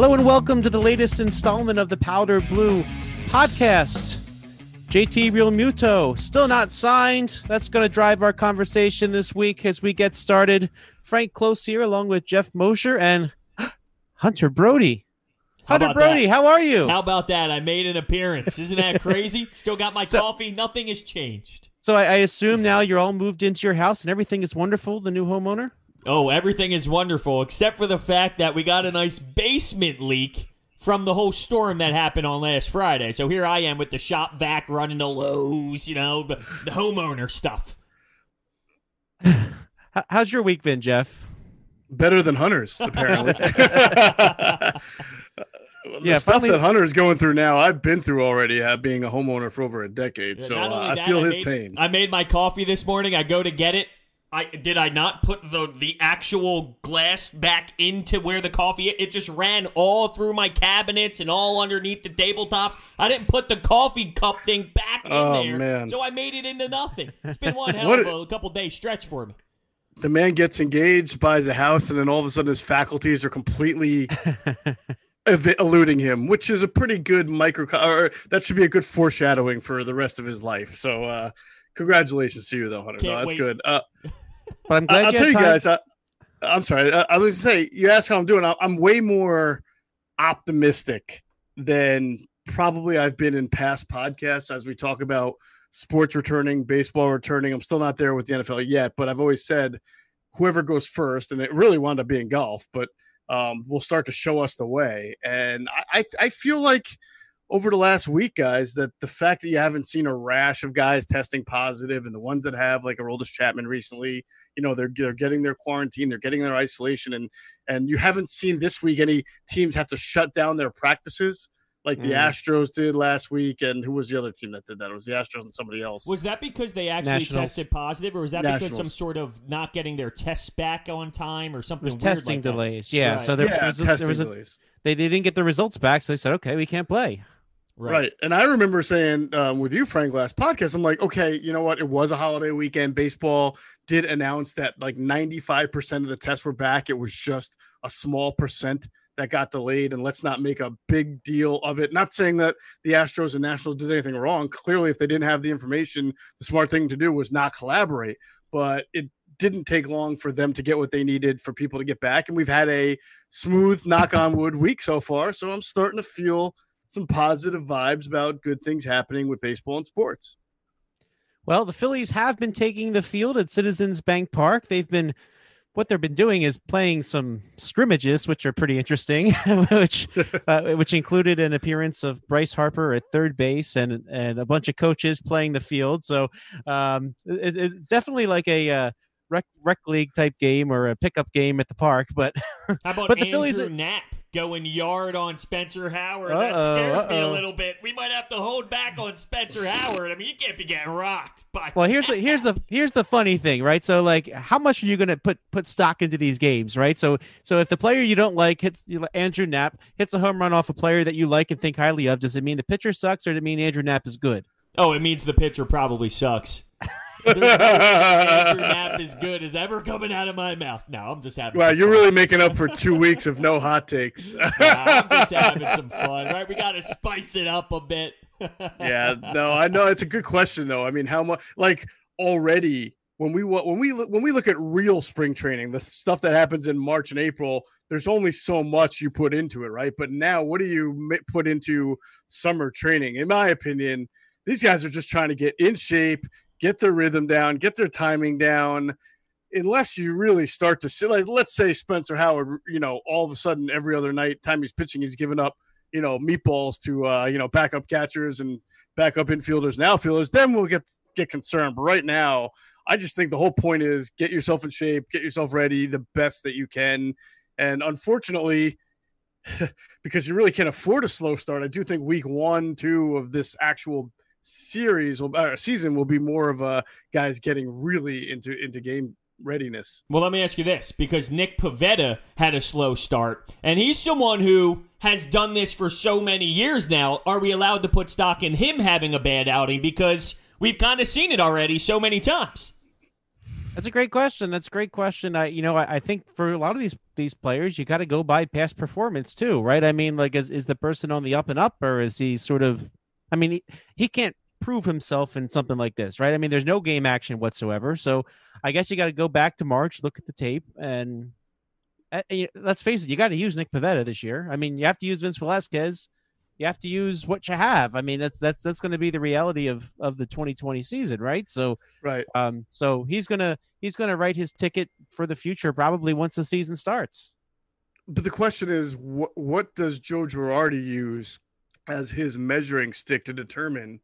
Hello and welcome to the latest installment of the Powder Blue podcast. JT Realmuto still not signed. That's going to drive our conversation this week as we get started. Frank Klose here, along with Jeff Mosher and Hunter Brody. Hunter Brody, that? how are you? How about that? I made an appearance. Isn't that crazy? Still got my so, coffee. Nothing has changed. So I, I assume now you're all moved into your house and everything is wonderful. The new homeowner. Oh, everything is wonderful except for the fact that we got a nice basement leak from the whole storm that happened on last Friday. So here I am with the shop vac running the lows, you know, the, the homeowner stuff. How's your week been, Jeff? Better than Hunter's, apparently. the yeah, stuff finally... that Hunter's going through now, I've been through already, uh, being a homeowner for over a decade. Yeah, so uh, I feel I his made, pain. I made my coffee this morning. I go to get it. I did I not put the the actual glass back into where the coffee it just ran all through my cabinets and all underneath the tabletop. I didn't put the coffee cup thing back in oh, there. Man. So I made it into nothing. It's been one hell of a, a couple day stretch for me. The man gets engaged, buys a house, and then all of a sudden his faculties are completely eluding him, which is a pretty good micro. Or that should be a good foreshadowing for the rest of his life. So. uh Congratulations to you, though, Hunter. no, that's wait. good. Uh, but I'm glad I'll you tell you time. guys. I, am sorry. I, I was going to say, you asked how I'm doing. I'm way more optimistic than probably I've been in past podcasts as we talk about sports returning, baseball returning. I'm still not there with the NFL yet, but I've always said whoever goes first, and it really wound up being golf, but um, will start to show us the way. And I, I, I feel like – over the last week, guys, that the fact that you haven't seen a rash of guys testing positive and the ones that have, like Aroldis Chapman recently, you know, they're, they're getting their quarantine, they're getting their isolation, and and you haven't seen this week any teams have to shut down their practices like the mm. Astros did last week. And who was the other team that did that? It was the Astros and somebody else. Was that because they actually Nationals. tested positive, or was that Nationals. because some sort of not getting their tests back on time or something? It testing like delays. Yeah. Right. So there, yeah, was, testing there was a, delays. They, they didn't get the results back, so they said, okay, we can't play. Right. right. And I remember saying um, with you, Frank, last podcast, I'm like, okay, you know what? It was a holiday weekend. Baseball did announce that like 95% of the tests were back. It was just a small percent that got delayed. And let's not make a big deal of it. Not saying that the Astros and Nationals did anything wrong. Clearly, if they didn't have the information, the smart thing to do was not collaborate. But it didn't take long for them to get what they needed for people to get back. And we've had a smooth knock on wood week so far. So I'm starting to feel some positive vibes about good things happening with baseball and sports. Well, the Phillies have been taking the field at Citizens Bank Park. They've been what they've been doing is playing some scrimmages, which are pretty interesting, which uh, which included an appearance of Bryce Harper at third base and and a bunch of coaches playing the field. So um, it, it's definitely like a uh, rec, rec league type game or a pickup game at the park. But how about but the Andrew Phillies are, Knapp? Going yard on Spencer Howard. Uh-oh, that scares uh-oh. me a little bit. We might have to hold back on Spencer Howard. I mean, you can't be getting rocked by. Well, here's the here's the here's the funny thing, right? So, like, how much are you going to put put stock into these games, right? So, so if the player you don't like hits Andrew Knapp hits a home run off a player that you like and think highly of, does it mean the pitcher sucks, or does it mean Andrew Knapp is good? Oh, it means the pitcher probably sucks. Andrew Knapp is good as ever coming out of my mouth. No, I'm just having. Well, you're fun. really making up for two weeks of no hot takes. I'm just having some fun, right? We got to spice it up a bit. yeah, no, I know it's a good question though. I mean, how much? Like already when we when we when we look at real spring training, the stuff that happens in March and April, there's only so much you put into it, right? But now, what do you put into summer training? In my opinion, these guys are just trying to get in shape, get their rhythm down, get their timing down. Unless you really start to see, like, let's say Spencer Howard, you know, all of a sudden every other night, time he's pitching, he's giving up, you know, meatballs to, uh, you know, backup catchers and backup infielders and outfielders. Then we'll get get concerned. But right now, I just think the whole point is get yourself in shape, get yourself ready the best that you can. And unfortunately, because you really can't afford a slow start, I do think week one, two of this actual series will uh, season will be more of a guys getting really into into game readiness. Well, let me ask you this because Nick Pivetta had a slow start, and he's someone who has done this for so many years now. Are we allowed to put stock in him having a bad outing because we've kind of seen it already so many times? That's a great question. That's a great question. I, you know, I, I think for a lot of these these players, you got to go by past performance too, right? I mean, like, is, is the person on the up and up, or is he sort of? I mean, he, he can't prove himself in something like this, right? I mean, there's no game action whatsoever. So I guess you got to go back to March, look at the tape, and uh, let's face it, you got to use Nick Pivetta this year. I mean, you have to use Vince Velasquez. You have to use what you have. I mean, that's that's that's going to be the reality of of the 2020 season, right? So, right. Um, so he's gonna he's gonna write his ticket for the future probably once the season starts. But the question is, what what does Joe Girardi use as his measuring stick to determine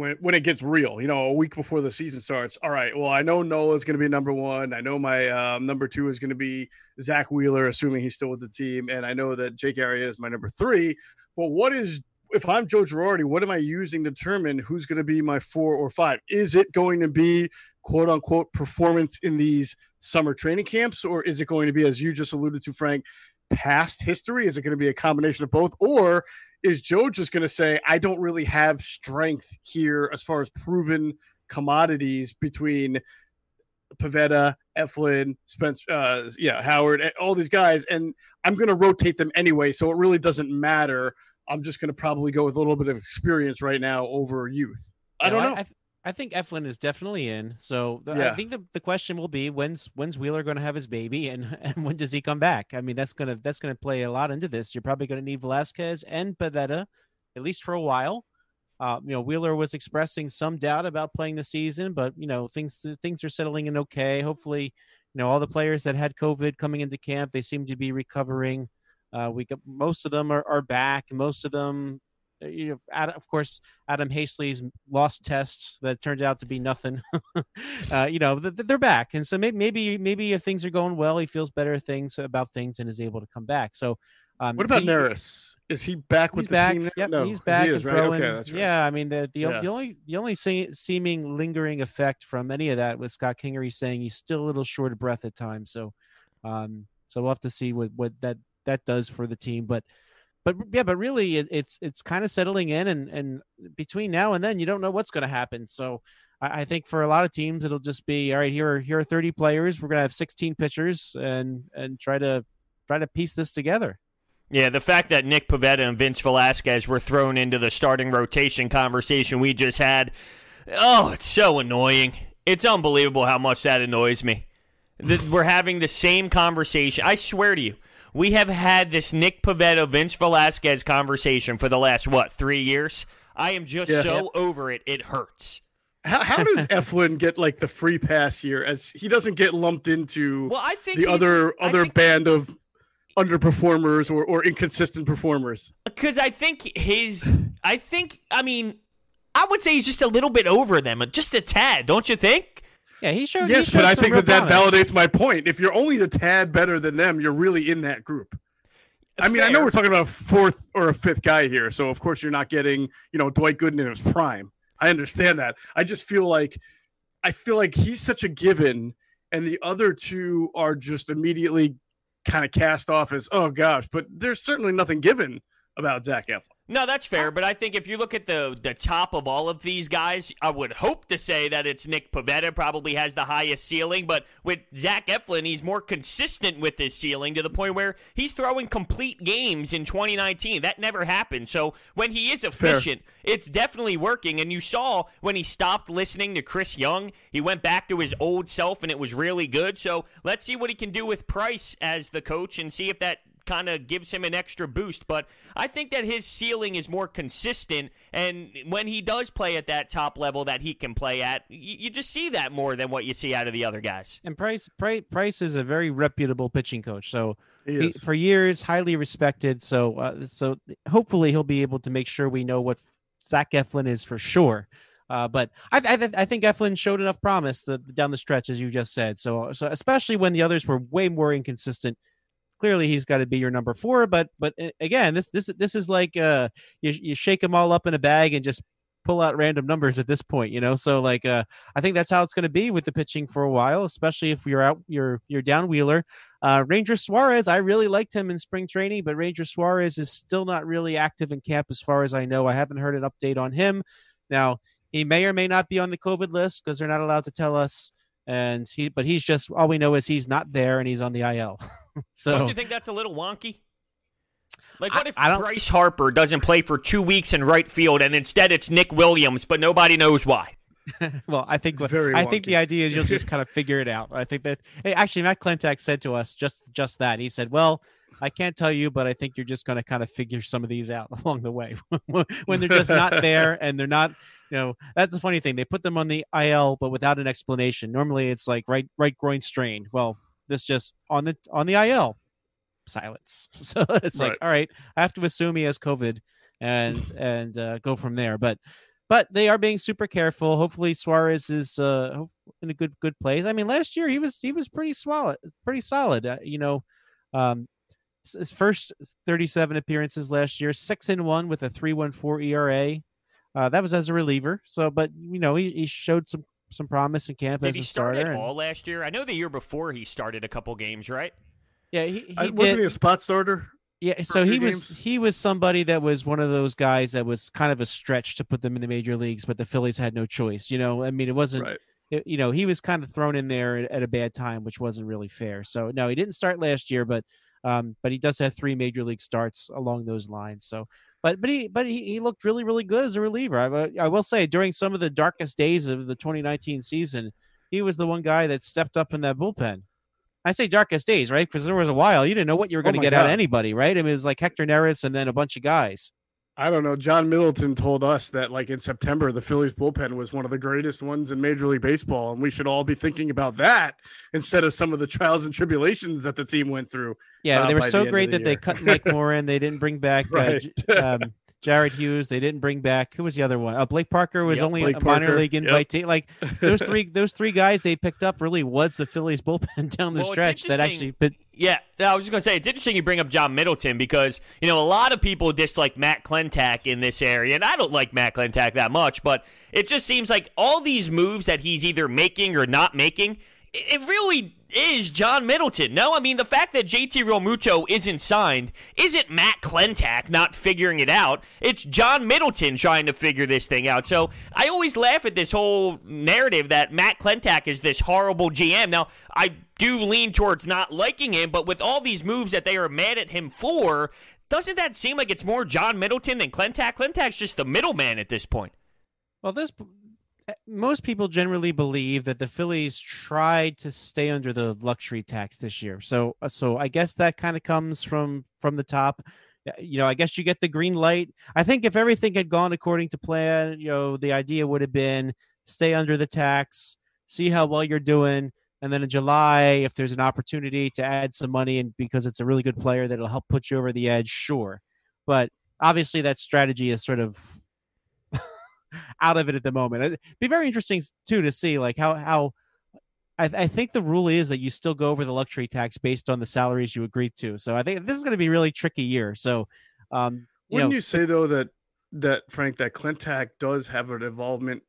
when when it gets real. You know, a week before the season starts. All right. Well, I know Nola's going to be number one. I know my um, number two is going to be Zack Wheeler, assuming he's still with the team, and I know that Jake Arrieta is my number three. But what is if I'm Joe Girardi? What am I using to determine who's going to be my four or five? Is it going to be quote unquote performance in these summer training camps, or is it going to be, as you just alluded to, Frank, past history? Is it going to be a combination of both, or is Joe just going to say, I don't really have strength here as far as proven commodities between Pivetta, Eflin, Spence, uh, yeah, Howard, all these guys, and I'm going to rotate them anyway, so it really doesn't matter. I'm just going to probably go with a little bit of experience right now over youth. I don't know. I, I think Eflin is definitely in. So the, yeah. I think the, the question will be when's when's Wheeler going to have his baby and and when does he come back? I mean that's gonna that's gonna play a lot into this. You're probably going to need Velasquez and Pivetta at least for a while. Uh, you know Wheeler was expressing some doubt about playing the season, but you know things things are settling in okay. Hopefully, you know all the players that had COVID coming into camp they seem to be recovering. Uh, we got most of them are, are back. Most of them you know, of course, Adam Haseley's lost test that turned out to be nothing. uh, you know, they're back, and so maybe, maybe, maybe if things are going well, he feels better things about things and is able to come back. So, um, what about Neris? Is he back with the back. team? Yep, no, he's back. He is, right? Okay, that's right. Yeah, I mean the the, yeah. the only the only se- seeming lingering effect from any of that was Scott Kingery saying he's still a little short of breath at times. So, um, so we'll have to see what what that that does for the team, but but yeah, but really, it, it's it's kind of settling in, and and between now and then, you don't know what's going to happen. So, I, I, think for a lot of teams, it'll just be all right. Here are here are thirty players. We're going to have sixteen pitchers, and and try to try to piece this together. Yeah, the fact that Nick Pivetta and Vince Velasquez were thrown into the starting rotation conversation we just had, oh, it's so annoying. It's unbelievable how much that annoys me. That we're having the same conversation. I swear to you we have had this Nick Pivetta, Vince Velasquez conversation for the last, what, three years? I am just yeah. so over it. It hurts. How, how does Eflin get like the free pass here as he doesn't get lumped into well, I think the other other think, band of underperformers or, or inconsistent performers? Because I think his, I think, I mean, I would say he's just a little bit over them, just a tad, don't you think? Yeah, he showed. Yes, he showed but I think that that validates my point. If you're only a tad better than them, you're really in that group. I mean, I know we're talking about a fourth or a fifth guy here, so of course you're not getting, you know, Dwight Gooden in his prime. I understand that. I just feel like, I feel like he's such a given, and the other two are just immediately kind of cast off as, oh gosh, but there's certainly nothing given about Zach Eflin. No, that's fair, but I think if you look at the the top of all of these guys, I would hope to say that it's Nick Pivetta probably has the highest ceiling, but with Zach Eflin, he's more consistent with his ceiling to the point where he's throwing complete games in 2019. That never happened. So when he is efficient, fair. it's definitely working. And you saw when he stopped listening to Chris Young, he went back to his old self, and it was really good. So let's see what he can do with Price as the coach and see if that kind of gives him an extra boost. But I think that his ceiling is more consistent, and when he does play at that top level that he can play at, you, you just see that more than what you see out of the other guys. And Price, Price, Price is a very reputable pitching coach, so. He, for years, highly respected. So, uh, so hopefully he'll be able to make sure we know what Zach Eflin is for sure. Uh, but I, I, I, think Eflin showed enough promise the, down the stretch, as you just said. So, so especially when the others were way more inconsistent, clearly he's got to be your number four. But but uh, again, this this this is like uh, you you shake them all up in a bag and just pull out random numbers at this point, you know. So like uh, I think that's how it's going to be with the pitching for a while, especially if you're out you're you're down Wheeler. Uh, Ranger Suarez, I really liked him in spring training, but Ranger Suarez is still not really active in camp as far as I know. I haven't heard an update on him. Now he may or may not be on the COVID list because they're not allowed to tell us. And he, but he's just all we know is he's not there and he's on the IL. so Don't you think that's a little wonky? Like, what I- if I don't- Bryce Harper doesn't play for two weeks in right field, and instead it's Nick Williams, but nobody knows why? well, I think what- I think the idea is you'll just kind of figure it out. I think that hey, actually Matt Klentak said to us just just that. He said, "Well, I can't tell you, but I think you're just going to kind of figure some of these out along the way when they're just not there and they're not." You know, that's the funny thing. They put them on the IL, but without an explanation. Normally, it's like right right groin strain. Well, this just on the on the IL, silence. So it's like, all right, I have to assume he has COVID and and uh, go from there. But but they are being super careful. Hopefully Suarez is uh in a good good place. I mean, last year he was he was pretty solid, pretty solid. Uh, you know, um, his first 37 appearances last year, six and one with a 3.14 ERA. Uh, that was as a reliever. So, but you know, he, he showed some some promise in camp Did as he a start starter. at and- all last year? I know the year before he started a couple games, right? yeah, he, he I, wasn't he a spot starter? Yeah, so he was games? he was somebody that was one of those guys that was kind of a stretch to put them in the major leagues, but the Phillies had no choice. You know, I mean, it wasn't. Right. It, you know, he was kind of thrown in there at, at a bad time, which wasn't really fair. So no, he didn't start last year, but um, but he does have three major league starts along those lines. So, but but he but he, he looked really really good as a reliever. I, will- I will say during some of the darkest days of the 2019 season, he was the one guy that stepped up in that bullpen. I say darkest days, right? Because there was a while you didn't know what you were Oh going to my get out of anybody, right? I mean, it was like Hector Neris and then a bunch of guys. I don't know. John Middleton told us that like in September, the Phillies bullpen was one of the greatest ones in Major League Baseball, and we should all be thinking about that instead of some of the trials and tribulations that the team went through. Yeah, uh, they were so great that they cut Mike Morin. They didn't bring back uh, Right. Um, Jared Hughes. They didn't bring back who was the other one? Uh, Blake Parker was Yep, only Blake a minor Parker. league Yep. invitee. Like those three, those three guys they picked up really was the Phillies bullpen down the Well, stretch. That actually, but Yeah, I was just gonna say it's interesting you bring up John Middleton because you know a lot of people dislike Matt Klentak in this area, and I don't like Matt Klentak that much, but it just seems like all these moves that he's either making or not making, it really is John Middleton. No, I mean the fact that JT Realmuto isn't signed isn't Matt Klentak not figuring it out. It's John Middleton trying to figure this thing out. So I always laugh at this whole narrative that Matt Klentak is this horrible GM. Now I do lean towards not liking him, but with all these moves that they are mad at him for, doesn't that seem like it's more John Middleton than Klentak? Klentak's just the middleman at this point. well, this most people generally believe that the Phillies tried to stay under the luxury tax this year. So, uh, so I guess that kind of comes from from the top. Uh, You know, I guess you get the green light. I think if everything had gone according to plan, you know, the idea would have been stay under the tax, see how well you're doing, and then in July, if there's an opportunity to add some money and because it's a really good player that'll help put you over the edge, sure. But obviously, that strategy is sort of out of it at the moment. It'd be very interesting too to see like how how I, I think the rule is that you still go over the luxury tax based on the salaries you agreed to. So I think this is going to be a really tricky year. So um you Wouldn't know, you say though that that Frank that Klentak does have an involvement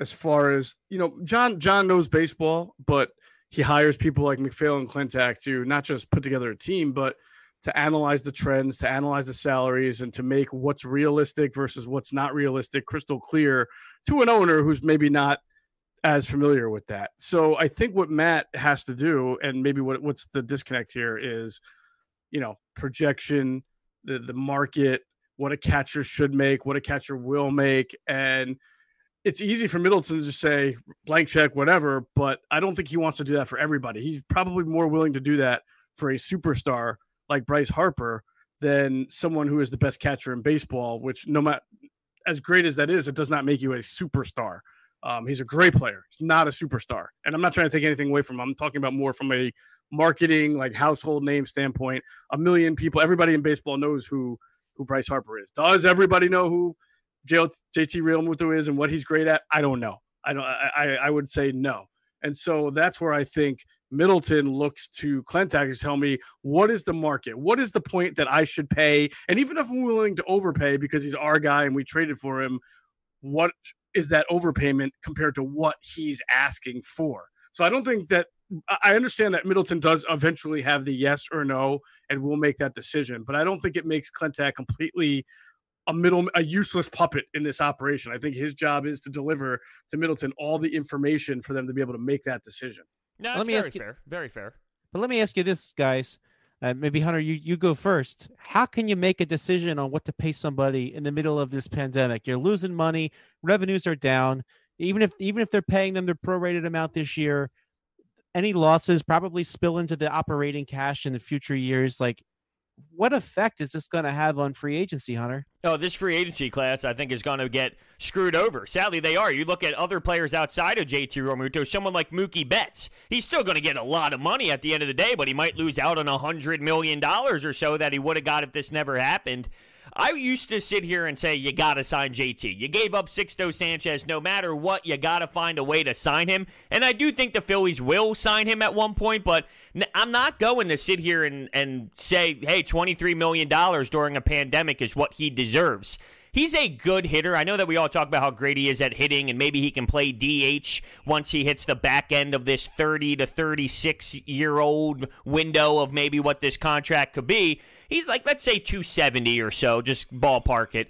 as far as you know John John knows baseball, but he hires people like MacPhail and Klentak to not just put together a team, but to analyze the trends, to analyze the salaries, and to make what's realistic versus what's not realistic crystal clear to an owner who's maybe not as familiar with that. So I think what Matt has to do, and maybe what what's the disconnect here is, you know, projection, the the market, what a catcher should make, what a catcher will make, and it's easy for Middleton to just say blank check, whatever. But I don't think he wants to do that for everybody. He's probably more willing to do that for a superstar like Bryce Harper than someone who is the best catcher in baseball. Which no matter as great as that is, it does not make you a superstar. Um, he's a great player. He's not a superstar, and I'm not trying to take anything away from him. I'm talking about more from a marketing, like household name standpoint. A million people, everybody in baseball knows who who Bryce Harper is. Does everybody know who JT Realmuto is and what he's great at? I don't know. I don't. I I would say no. And so that's where I think Middleton looks to Klentak to tell me what is the market, what is the point that I should pay, and even if I'm willing to overpay because he's our guy and we traded for him, what is that overpayment compared to what he's asking for? So I don't think that I- understand that Middleton does eventually have the yes or no and will make that decision, but I don't think it makes Klentak completely a middle a useless puppet in this operation. I think his job is to deliver to Middleton all the information for them to be able to make that decision. No, Let me very ask you- fair. Very fair. But let me ask you this, guys. Uh, maybe Hunter, you, you go first. How can you make a decision on what to pay somebody in the middle of this pandemic? You're losing money, revenues are down. Even if even if they're paying them their prorated amount this year, any losses probably spill into the operating cash in the future years. Like what effect is this going to have on free agency, Hunter? Oh, this free agency class, I think, is going to get screwed over. Sadly, they are. You look at other players outside of JT Realmuto, someone like Mookie Betts. He's still going to get a lot of money at the end of the day, but he might lose out on a $100 million or so that he would have got if this never happened. I used to sit here and say you got to sign JT. You gave up Sixto Sanchez. No matter what, you got to find a way to sign him. And I do think the Phillies will sign him at one point, but I'm not going to sit here and, and say, hey, $23 million during a pandemic is what he deserves he's a good hitter. I know that we all talk about how great he is at hitting, and maybe he can play DH once he hits the back end of this 30 to 36 year old window of maybe what this contract could be. He's like, let's say 270 or so, just ballpark it.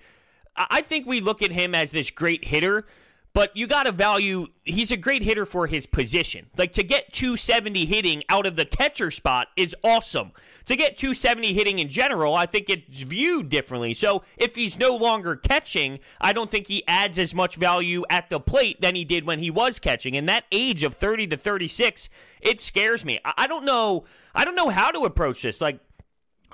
I think we look at him as this great hitter, but you got to value he's a great hitter for his position. Like to get 270 hitting out of the catcher spot is awesome. To get 270 hitting in general, I think it's viewed differently. So if he's no longer catching, I don't think he adds as much value at the plate than he did when he was catching. And that age of 30 to 36, it scares me. I don't know I don't know how to approach this. Like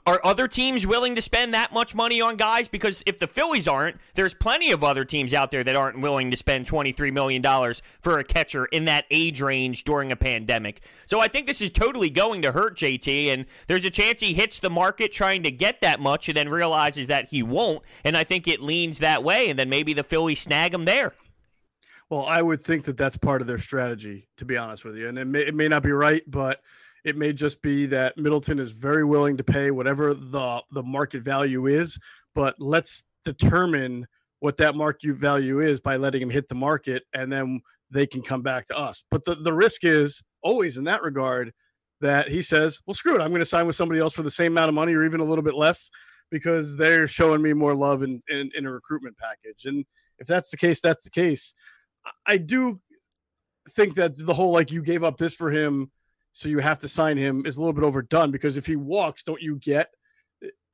are other teams willing to spend that much money on guys? Because if the Phillies aren't, there's plenty of other teams out there that aren't willing to spend $23 million for a catcher in that age range during a pandemic. So I think this is totally going to hurt JT, and there's a chance he hits the market trying to get that much and then realizes that he won't. And I think it leans that way, and then maybe the Phillies snag him there. Well, I would think that that's part of their strategy, to be honest with you. And it may, it may not be right, but – it may just be that Middleton is very willing to pay whatever the the market value is, but let's determine what that market value is by letting him hit the market, and then they can come back to us. But the, the risk is always in that regard that he says, well, screw it. I'm going to sign with somebody else for the same amount of money or even a little bit less because they're showing me more love in, in, in a recruitment package. And if that's the case, that's the case. I do think that the whole like you gave up this for him so you have to sign him is a little bit overdone because if he walks, don't you get?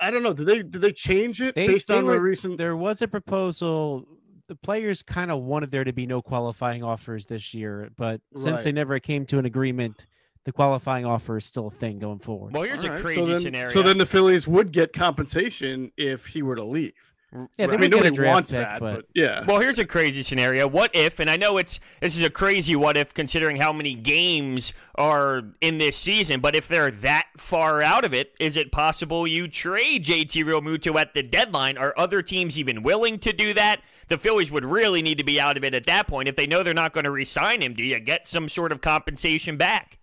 I don't know. Did they did they change it they, based they on were, the recent? There was a proposal. The players kind of wanted there to be no qualifying offers this year, but since they never came to an agreement, the qualifying offer is still a thing going forward. Well, here's All a crazy so then, scenario. So then the Phillies would get compensation if he were to leave. Yeah, I mean, nobody wants pick, that, but... but... yeah. Well, here's a crazy scenario. What if? And I know it's this is a crazy what if, considering how many games are in this season. But if they're that far out of it, is it possible you trade JT Realmuto at the deadline? Are other teams even willing to do that? The Phillies would really need to be out of it at that point. If they know they're not going to re-sign him, do you get some sort of compensation back?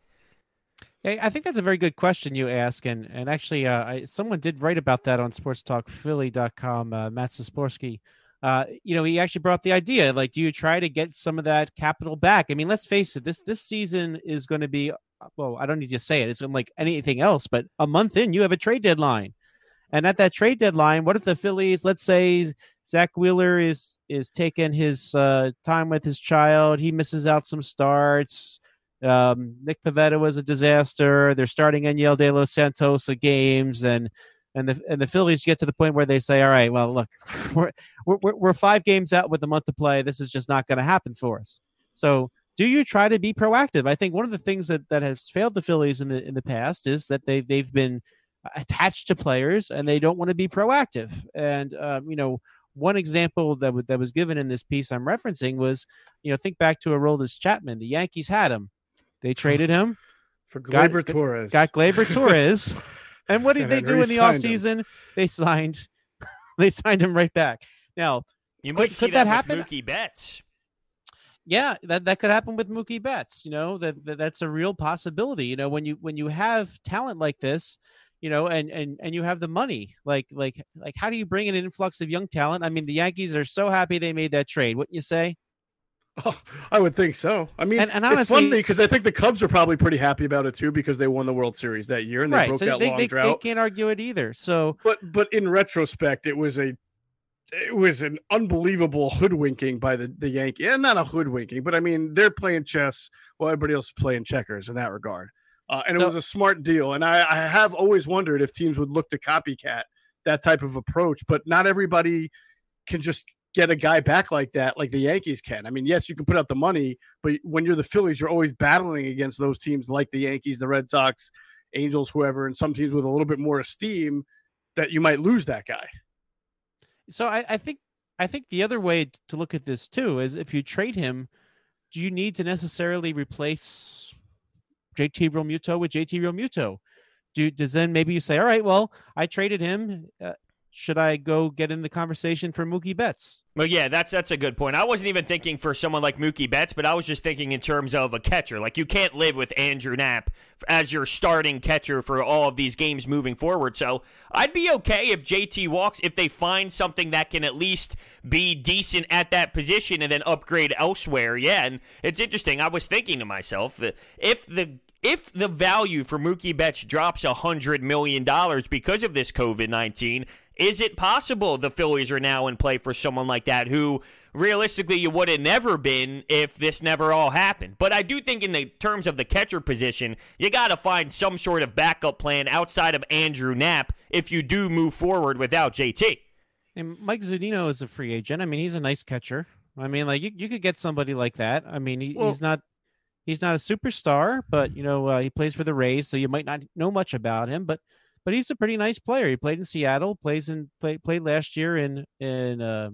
I think that's a very good question you ask, and and actually, uh, I, someone did write about that on SportsTalkPhilly.com. Uh, Matt Sasporsky, uh, you know, he actually brought the idea like, do you try to get some of that capital back? I mean, let's face it this this season is going to be well, I don't need to say it. It's like anything else, but a month in, you have a trade deadline, and at that trade deadline, what if the Phillies, let's say Zack Wheeler is is taking his uh, time with his child, he misses out some starts um, Nick Pivetta was a disaster. They're starting Enyel De Los Santos games, and and the and the Phillies get to the point where they say, "All right, well, look, we're we're, we're five games out with a month to play. This is just not going to happen for us." So, do you try to be proactive? I think one of the things that that has failed the Phillies in the in the past is that they they've been attached to players and they don't want to be proactive. And um, you know, one example that w- that was given in this piece I'm referencing was, you know, think back to a role Aroldis Chapman. The Yankees had him they traded him for Gleyber got, Torres. Got Gleyber Torres. and what did and they do in the offseason? They signed they signed him right back. Now, you might could, see could that, that happen? Mookie Betts. Yeah, that, that could happen with Mookie Betts. You know that, that that's a real possibility. You know when you when you have talent like this, you know, and and and you have the money, like like like how do you bring in an influx of young talent? I mean, the Yankees are so happy they made that trade. Wouldn't you say? Oh, I would think so. I mean, and, and honestly, it's funny because I think the Cubs are probably pretty happy about it too because they won the World Series that year and they right. broke so that they, long they, drought. They can't argue it either. So, but but in retrospect, it was a it was an unbelievable hoodwinking by the the Yankee. And not a hoodwinking, but I mean they're playing chess while everybody else is playing checkers in that regard. uh, and it was a smart deal. And I, I have always wondered if teams would look to copycat that type of approach, but not everybody can just get a guy back like that, like the Yankees can. I mean, yes, you can put out the money, but when you're the Phillies, you're always battling against those teams like the Yankees, the Red Sox, Angels, whoever, and some teams with a little bit more esteem that you might lose that guy. So I, I think I think the other way to look at this too is if you trade him, do you need to necessarily replace JT Realmuto with JT Realmuto? Do does then maybe you say, all right, well, I traded him. Uh, should I go get in the conversation for Mookie Betts? Well, yeah, that's that's a good point. I wasn't even thinking for someone like Mookie Betts, but I was just thinking in terms of a catcher. Like you can't live with Andrew Knapp as your starting catcher for all of these games moving forward. So I'd be okay if JT walks if they find something that can at least be decent at that position and then upgrade elsewhere. Yeah, and it's interesting. I was thinking to myself if the if the value for Mookie Betts drops $100 million because of this COVID 19, is it possible the Phillies are now in play for someone like that who realistically you would have never been if this never all happened? But I do think, in the terms of the catcher position, you got to find some sort of backup plan outside of Andrew Knapp if you do move forward without JT. And Mike Zunino is a free agent. I mean, he's a nice catcher. I mean, like you, you could get somebody like that. I mean, he, well, he's not he's not a superstar, but you know uh, he plays for the Rays, so you might not know much about him. But but he's a pretty nice player. He played in Seattle, plays in play, played last year in in uh,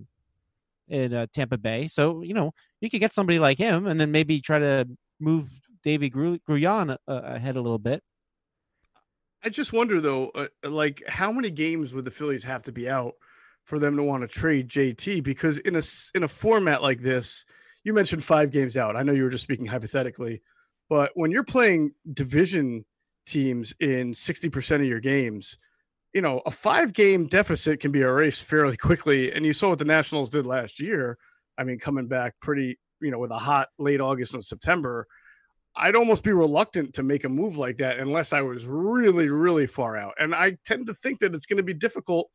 in uh, Tampa Bay. So you know you could get somebody like him, and then maybe try to move Deivy Grullon uh, ahead a little bit. I just wonder though, uh, like how many games would the Phillies have to be out for them to want to trade JT? Because in a in a format like this, you mentioned five games out. I know you were just speaking hypothetically, but when you're playing division teams in 60% of your games, you know, a five game deficit can be erased fairly quickly. And you saw what the Nationals did last year. I mean, coming back pretty, you know, with a hot late August and September. I'd almost be reluctant to make a move like that unless I was really, really far out. And I tend to think that it's going to be difficult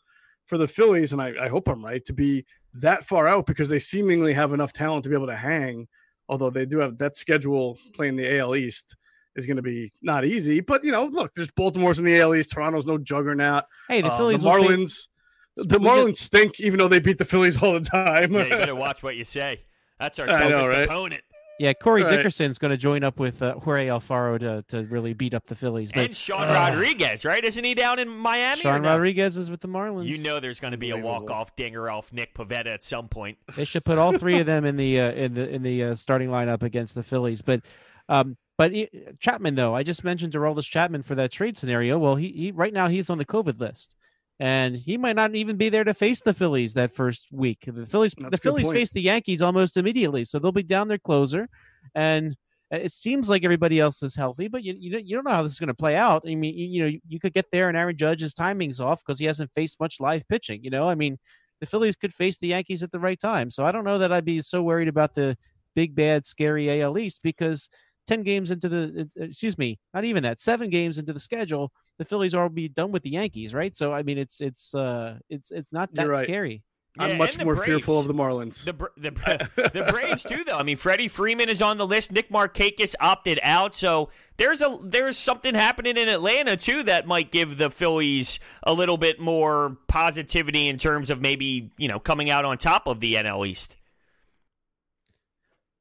for the Phillies, and I, I hope I'm right, to be that far out because they seemingly have enough talent to be able to hang. Although they do have that schedule playing the AL East is going to be not easy. But you know, look, there's Baltimore's in the AL East. Toronto's no juggernaut. Hey, the uh, Phillies, the Marlins, be... the Marlins stink, even though they beat the Phillies all the time. yeah, you better watch what you say. That's our toughest right? opponent. Yeah, Corey right. Dickerson's going to join up with uh, Jorge Alfaro to, to really beat up the Phillies. But, and Sean uh, Rodriguez, right? Isn't he down in Miami? Sean Rodriguez is with the Marlins. You know, there's going to be a walk off dinger off Nick Pivetta at some point. They should put all three of them in the uh, in the in the uh, starting lineup against the Phillies. But um, but he, Chapman, though, I just mentioned Aroldis Chapman for that trade scenario. Well, he, he right now he's on the COVID list, and he might not even be there to face the Phillies that first week. The Phillies, That's the Phillies point. face the Yankees almost immediately, so they'll be down their closer, and it seems like everybody else is healthy, but you you, you don't know how this is going to play out. I mean, you, you know, you could get there and Aaron Judge's timing's off because he hasn't faced much live pitching. You know, I mean, the Phillies could face the Yankees at the right time, so I don't know that I'd be so worried about the big bad scary AL East because 10 games into the excuse me not even that seven games into the schedule the phillies are be done with the yankees right so i mean it's it's uh it's it's not that right. scary I'm much more Braves, fearful of the Marlins. The, the, the Braves too, though. I mean, Freddie Freeman is on the list. Nick Markakis opted out, so there's a there's something happening in Atlanta too that might give the Phillies a little bit more positivity in terms of maybe you know coming out on top of the NL East.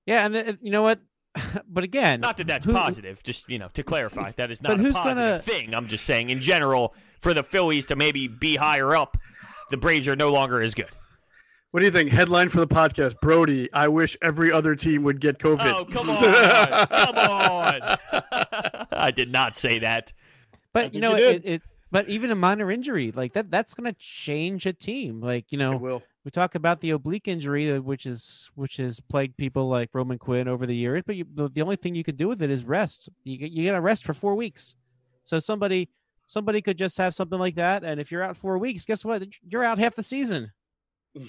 Yeah, and the, you know what? but again, not that that's who, positive. Just you know, to clarify, that is not but a positive gonna... thing. I'm just saying, in general, for the Phillies to maybe be higher up, the Braves are no longer as good. What do you think? Headline for the podcast: Brody. I wish every other team would get COVID. Oh come on, come on! I did not say that. But you know, you it, it, But even a minor injury like that—that's going to change a team. Like you know, we talk about the oblique injury, uh, which is which has plagued people like Roman Quinn over the years. But you, the, the only thing you could do with it is rest. You you get a rest for four weeks. So somebody somebody could just have something like that, and if you're out four weeks, guess what? You're out half the season.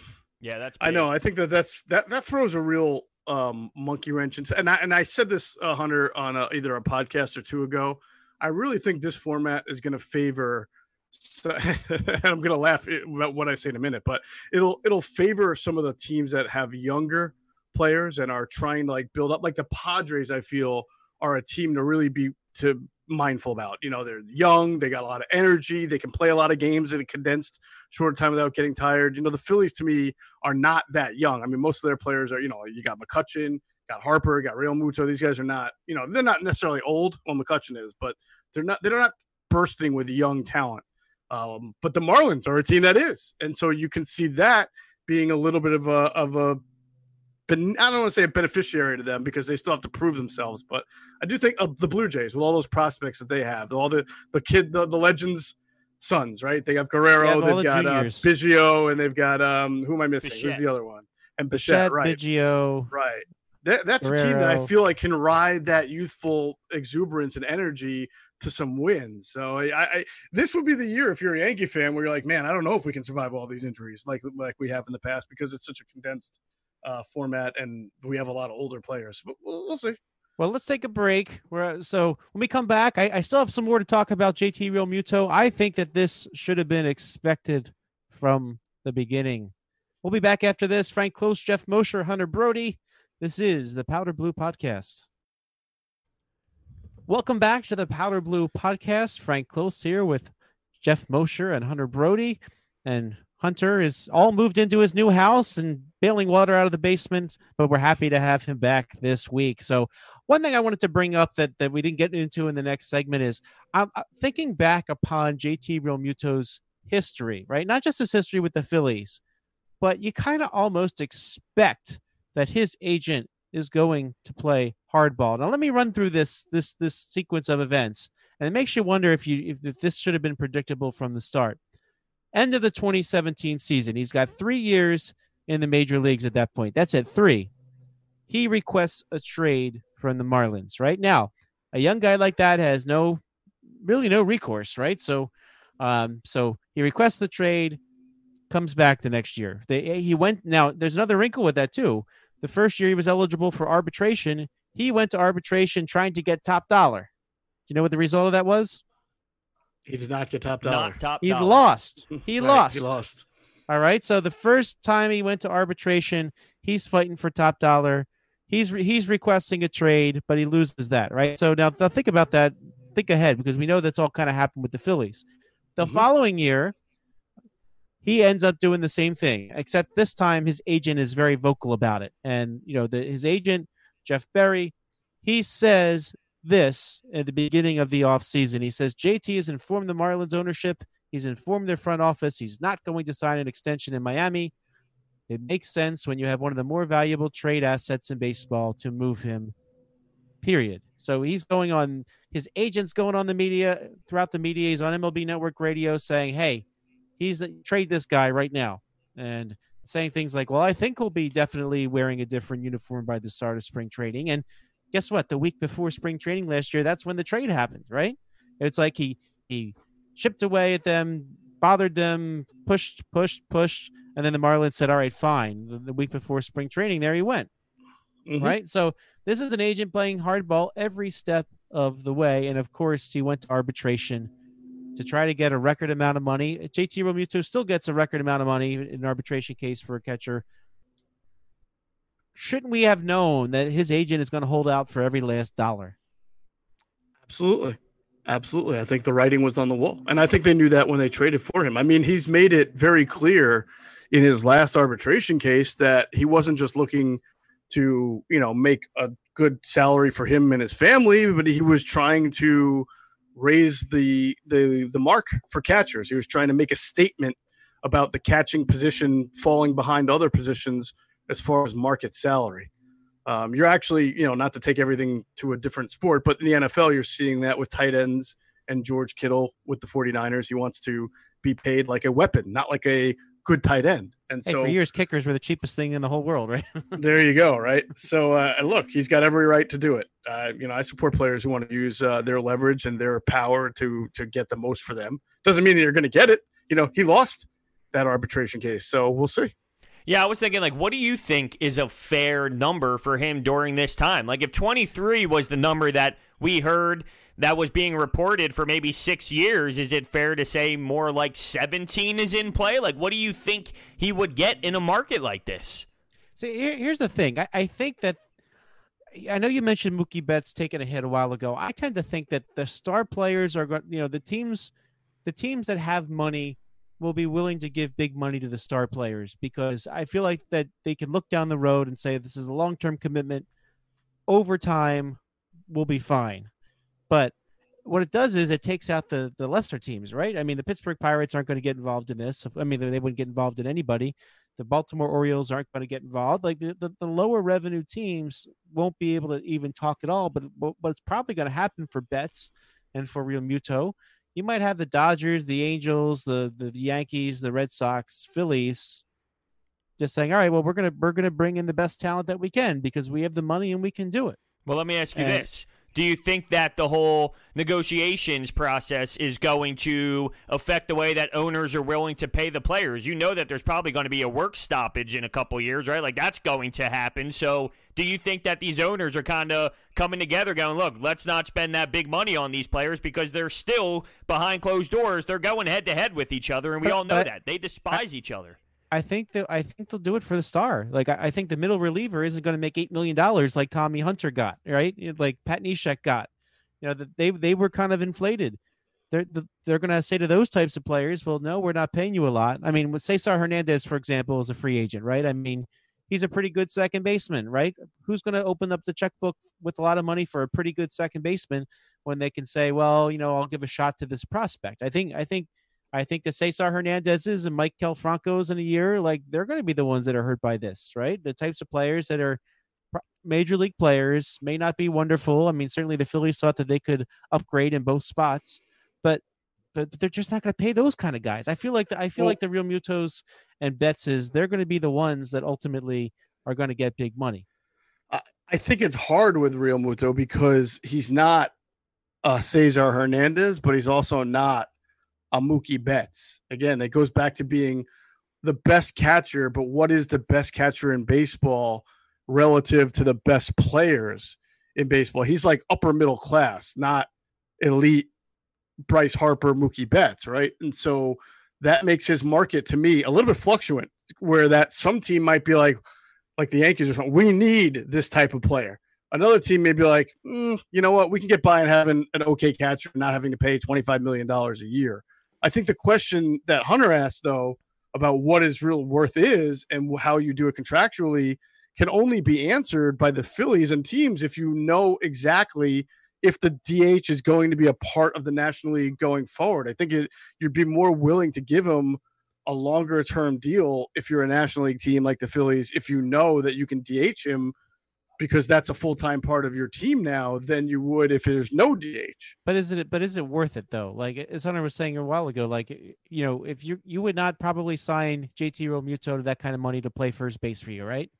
Yeah, that's. Big. I know. I think that that's that that throws a real um, monkey wrench into. And I and I said this, uh, Hunter, on a, either a podcast or two ago. I really think this format is going to favor so, I'm gonna laugh about what I say in a minute, but it'll it'll favor some of the teams that have younger players and are trying to like build up. Like the Padres, I feel are a team to really be to mindful about. You know, they're young, they got a lot of energy, they can play a lot of games in a condensed short time without getting tired. You know, the Phillies to me are not that young. I mean, most of their players are, you know, you got McCutchen, got Harper, got Real Realmuto. These guys are not, you know, they're not necessarily old. Well, McCutchen is, but they're not. They're not bursting with young talent. Um, but the Marlins are a team that is, and so you can see that being a little bit of a of a I don't want to say a beneficiary to them because they still have to prove themselves. But I do think of the Blue Jays with all those prospects that they have, all the the kid, the, the legends, sons, right? They have Guerrero, They have they've the got uh. Biggio, and they've got um, who am I missing? Who's the other one? And Bichette, Bichette, right? Biggio. Right. That, that's a team that I feel like can ride that youthful exuberance and energy to some wins. So I, I this would be the year if you're a Yankee fan where you're like, man, I don't know if we can survive all these injuries like like we have in the past because it's such a condensed uh, format and we have a lot of older players. But we'll, we'll see. Well, let's take a break. We're, so when we come back, I, I still have some more to talk about JT Realmuto. I think that this should have been expected from the beginning. We'll be back after this. Frank Klose, Jeff Mosher, Hunter Brody. This is the Powder Blue Podcast. Welcome back to the Powder Blue Podcast. Frank Klose here with Jeff Mosher and Hunter Brody. And Hunter is all moved into his new house and bailing water out of the basement, but we're happy to have him back this week. So, one thing I wanted to bring up that, that we didn't get into in the next segment is I'm thinking back upon JT Realmuto's history, right? Not just his history with the Phillies, but you kind of almost expect that his agent is going to play hardball. Now, let me run through this this this sequence of events, and it makes you wonder if you if, if this should have been predictable from the start. End of the 2017 season, he's got three years in the major leagues at that point. That's it, three. He requests a trade from the Marlins. Right now, a young guy like that has no really no recourse, right? So, um, so he requests the trade, comes back the next year. They he went now. There's another wrinkle with that too. The first year he was eligible for arbitration, he went to arbitration trying to get top dollar. Do you know what the result of that was? He did not get top dollar. Not top He dollar. lost. He Right, lost. He lost. All right. So the first time he went to arbitration, he's fighting for top dollar. He's he's requesting a trade, but he loses that. Right. So now, now think about that. Think ahead because we know that's all kind of happened with the Phillies. The Mhm. following year, he ends up doing the same thing, except this time his agent is very vocal about it. And you know, the, his agent Jeff Berry, he says this at the beginning of the offseason. He says JT has informed the Marlins ownership He's informed their front office he's not going to sign an extension in Miami. It makes sense when you have one of the more valuable trade assets in baseball to move him. Period. So he's going on his agents going on the media throughout the media. He's on MLB Network Radio saying, "Hey, he's trade this guy right now," and saying things like, "Well, I think we'll be definitely wearing a different uniform by the start of spring training." And guess what? The week before spring training last year, that's when the trade happened, right? It's like he he chipped away at them, bothered them, pushed, pushed, pushed, and then the Marlins said, "All right, fine." The, the week before spring training, there he went, Mhm. right? So this is an agent playing hardball every step of the way, and of course, he went to arbitration to try to get a record amount of money. JT Realmuto still gets a record amount of money in an arbitration case for a catcher. Shouldn't we have known that his agent is going to hold out for every last dollar? Absolutely. Absolutely. I think the writing was on the wall. And I think they knew that when they traded for him. I mean, he's made it very clear in his last arbitration case that he wasn't just looking to, you know, make a good salary for him and his family, but he was trying to raise the the the mark for catchers. He was trying to make a statement about the catching position falling behind other positions as far as market salary. Um, you're actually, you know, not to take everything to a different sport, but in the NFL, you're seeing that with tight ends and George Kittle with the 49ers. He wants to be paid like a weapon, not like a good tight end. And Hey, so for years, kickers were the cheapest thing in the whole world, right? there you go. Right. So, uh, look, he's got every right to do it. Uh, you know, I support players who want to use uh, their leverage and their power to to get the most for them. Doesn't mean that you're going to get it. You know, he lost that arbitration case, so we'll see. Yeah, I was thinking, like, what do you think is a fair number for him during this time? Like, if 23 was the number that we heard that was being reported for maybe six years, is it fair to say more like 17 is in play? Like, what do you think he would get in a market like this? See, here, here's the thing. I, I think that I know you mentioned Mookie Betts taking a hit a while ago. I tend to think that the star players are going, you know, the teams, the teams that have money will be willing to give big money to the star players because I feel like that they can look down the road and say this is a long-term commitment. Over time, we'll be fine. But what it does is it takes out the the lesser teams, right? I mean, the Pittsburgh Pirates aren't going to get involved in this. I mean, they wouldn't get involved in anybody. The Baltimore Orioles aren't going to get involved. Like the, the, the lower revenue teams won't be able to even talk at all. But it's probably going to happen for Betts and for Realmuto. You might have the Dodgers, the Angels, the, the the Yankees, the Red Sox, Phillies, just saying, all right, well, we're gonna we're gonna bring in the best talent that we can because we have the money and we can do it. Well, let me ask you And- this. Do you think that the whole negotiations process is going to affect the way that owners are willing to pay the players? You know that there's probably going to be a work stoppage in a couple years, right? Like that's going to happen. So, do you think that these owners are kind of coming together going, "Look, let's not spend that big money on these players because they're still behind closed doors. They're going head to head with each other and we all know that. They despise each other." I think that I think they'll do it for the star. Like I, I think the middle reliever isn't going to make eight million dollars like Tommy Hunter got, right? Like Pat Neshek got. You know that they they were kind of inflated. They're the, they're going to say to those types of players, "Well, no, we're not paying you a lot." I mean, with Cesar Hernandez, for example, is a free agent, right? I mean, he's a pretty good second baseman, right? Who's going to open up the checkbook with a lot of money for a pretty good second baseman when they can say, "Well, you know, I'll give a shot to this prospect." I think I think I think the Cesar Hernandez's and Mike Calfranco's in a year, like they're going to be the ones that are hurt by this, right? The types of players that are major league players may not be wonderful. I mean, certainly the Phillies thought that they could upgrade in both spots, but but they're just not going to pay those kind of guys. I feel like the, I feel Well- like the Realmutos and Bettses, they're going to be the ones that ultimately are going to get big money. I think it's hard with Realmuto because he's not a Cesar Hernandez, but he's also not a Mookie Betts. Again, it goes back to being the best catcher, but what is the best catcher in baseball relative to the best players in baseball? He's like upper middle class, not elite Bryce Harper, Mookie Betts, right? And so that makes his market to me a little bit fluctuant, where that some team might be like, like the Yankees or something, we need this type of player. Another team may be like, "Mm, you know what, we can get by and having an okay catcher, not having to pay $25 million a year. I think the question that Hunter asked, though, about what his real worth is and how you do it contractually can only be answered by the Phillies and teams if you know exactly if the DH is going to be a part of the National League going forward. I think it, you'd be more willing to give him a longer term deal if you're a National League team like the Phillies, if you know that you can DH him because that's a full time part of your team now than you would if there's no DH. But is it but is it worth it though? Like as Hunter was saying a while ago, like you know, if you you would not probably sign JT Realmuto to that kind of money to play first base for you, right?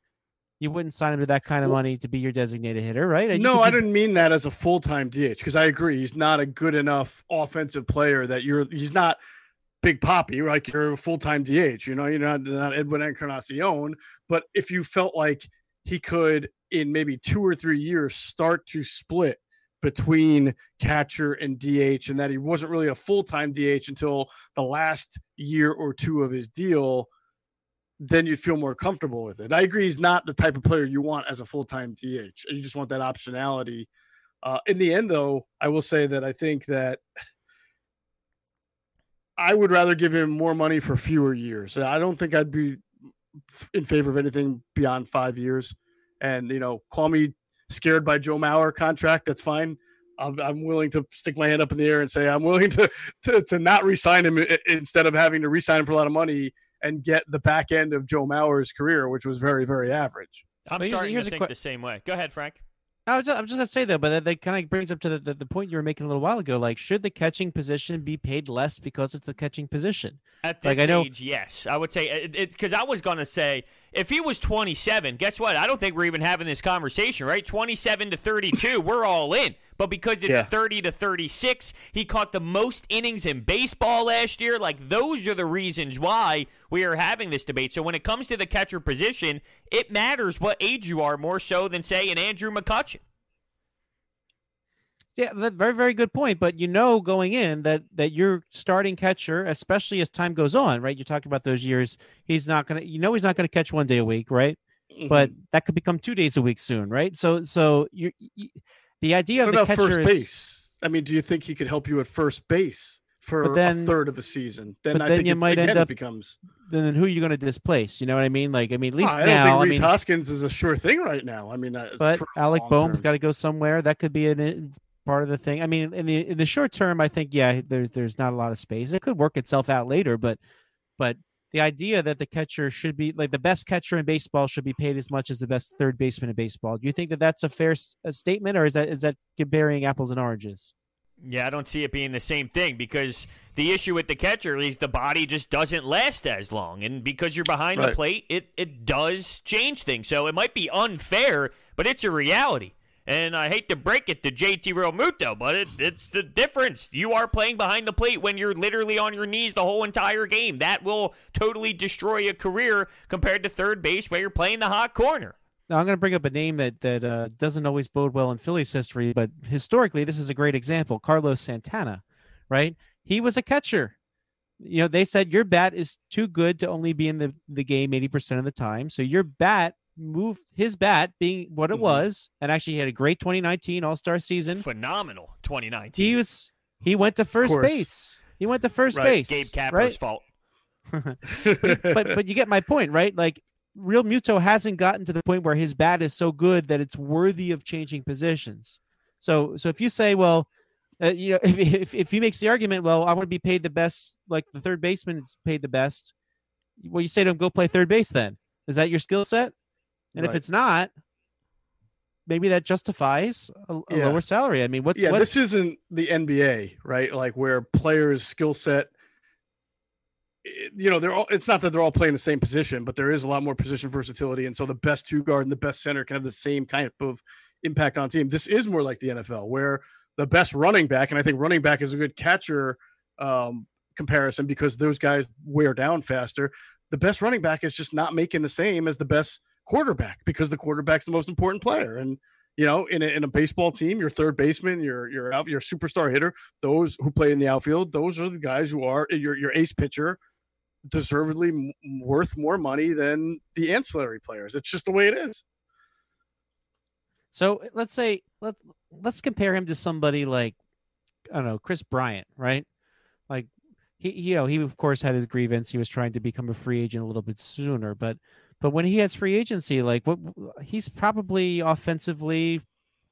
You wouldn't sign him to that kind of money to be your designated hitter, right? And No, could I didn't mean that as a full time DH because I agree he's not a good enough offensive player that you're. He's not Big Papi like you're a full time DH. You know, you're not, not Edwin Encarnacion. But if you felt like he could in maybe two or three years start to split between catcher and DH, and that he wasn't really a full time DH until the last year or two of his deal. Then you'd feel more comfortable with it. I agree. He's not the type of player you want as a full time DH. You just want that optionality. Uh, in the end, though, I will say that I think that I would rather give him more money for fewer years. I don't think I'd be in favor of anything beyond five years. And you know, call me scared by Joe Mauer contract. That's fine. I'm, I'm willing to stick my hand up in the air and say I'm willing to to, to not re-sign him instead of having to re-sign him for a lot of money and get the back end of Joe Mauer's career, which was very very average. I'm But here's a- starting here's to a think que- the same way. Go ahead, Frank. I was just, I'm just gonna say though, but that, that kind of brings up to the, the, the point you were making a little while ago. Like, should the catching position be paid less because it's the catching position? At Like, this I know- age, yes, I would say it because I was gonna say if he was 27, guess what? I don't think we're even having this conversation, right? 27 to 32, we're all in. But because it's Yeah. 30 to 36, he caught the most innings in baseball last year. Like those are the reasons why we are having this debate. So when it comes to the catcher position, it matters what age you are more so than say an Andrew McCutchen. Yeah, very very good point. But you know, going in that that your starting catcher, especially as time goes on, right? You're talking about those years. He's not gonna, you know, he's not gonna catch one day a week, right? but Mhm. that could become two days a week soon, right? So so you, you the idea what of the about catcher first is base? I mean, do you think he could help you at first base for then- a third of the season? Then but I then think you might end up- becomes. then who are you going to displace? You know what I mean? Like I mean, at least Oh, I don't now, think I mean, Hoskins is a sure thing right now. I mean, uh, but Alec Bohm's got to go somewhere. That could be an, a part of the thing. I mean, in the in the short term, I think yeah, there's there's not a lot of space. It could work itself out later, but but the idea that the catcher should be like the best catcher in baseball should be paid as much as the best third baseman in baseball. Do you think that that's a fair s- a statement, or is that is that comparing apples and oranges? Yeah, I don't see it being the same thing because the issue with the catcher is the body just doesn't last as long. And because you're behind the plate, it, it does change things. So it might be unfair, but it's a reality. And I hate to break it to JT Realmuto, but it, it's the difference. You are playing behind the plate when you're literally on your knees the whole entire game. That will totally destroy a career compared to third base where you're playing the hot corner. Now I'm going to bring up a name that that uh, doesn't always bode well in Phillies history, but historically this is a great example. Carlos Santana, right? He was a catcher. You know, they said your bat is too good to only be in the, the game 80% of the time. So your bat moved his bat being what it Mhm. was, and actually he had a great 2019 All-Star season. Phenomenal 2019. He was he went to first base. He went to first Right. base. Gabe Kapler's right? fault. but but you get my point, right? Like Realmuto hasn't gotten to the point where his bat is so good that it's worthy of changing positions. So so if you say, well, uh, you know, if, if if he makes the argument, well, I want to be paid the best, like the third baseman is paid the best. Well, you say to him, go play third base. Then is that your skill set? And if it's not, maybe that justifies a, a Yeah. lower salary. I mean, what's yeah, what? this isn't the NBA, right? Like where players' skill set. You know, they're all. It's not that they're all playing the same position, but there is a lot more position versatility, and so the best two guard and the best center can have the same kind of impact on team. This is more like the NFL, where the best running back, and I think running back is a good catcher um, comparison because those guys wear down faster. The best running back is just not making the same as the best quarterback because the quarterback's the most important player, and you know, in a, in a baseball team, your third baseman, your your out, your superstar hitter, those who play in the outfield, those are the guys who are your your ace pitcher, deservedly m- worth more money than the ancillary players. It's just the way it is. So uh, let's say let's let's compare him to somebody like I don't know Kris Bryant, right? Like he you know he of course had his grievance. He was trying to become a free agent a little bit sooner, but but when he has free agency, like what he's probably offensively.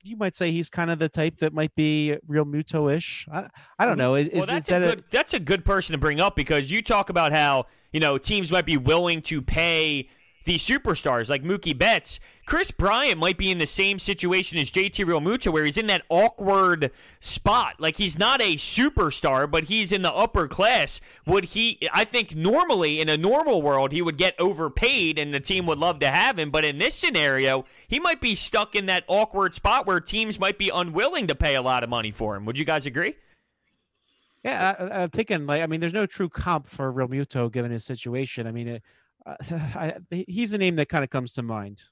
You might say he's kind of the type that might be Realmuto-ish. I, I don't know. Is, well, that's is a that good. that's a good person to bring up because you talk about how you know teams might be willing to pay these superstars like Mookie Betts. Kris Bryant might be in the same situation as JT Realmuto, where he's in that awkward spot. Like he's not a superstar, but he's in the upper class. Would he? I think normally in a normal world he would get overpaid and the team would love to have him. But in this scenario, he might be stuck in that awkward spot where teams might be unwilling to pay a lot of money for him. Would you guys agree? Yeah, I, I'm thinking like I mean, there's no true comp for Realmuto given his situation. I mean, it, Uh, I, he's a name that kind of comes to mind.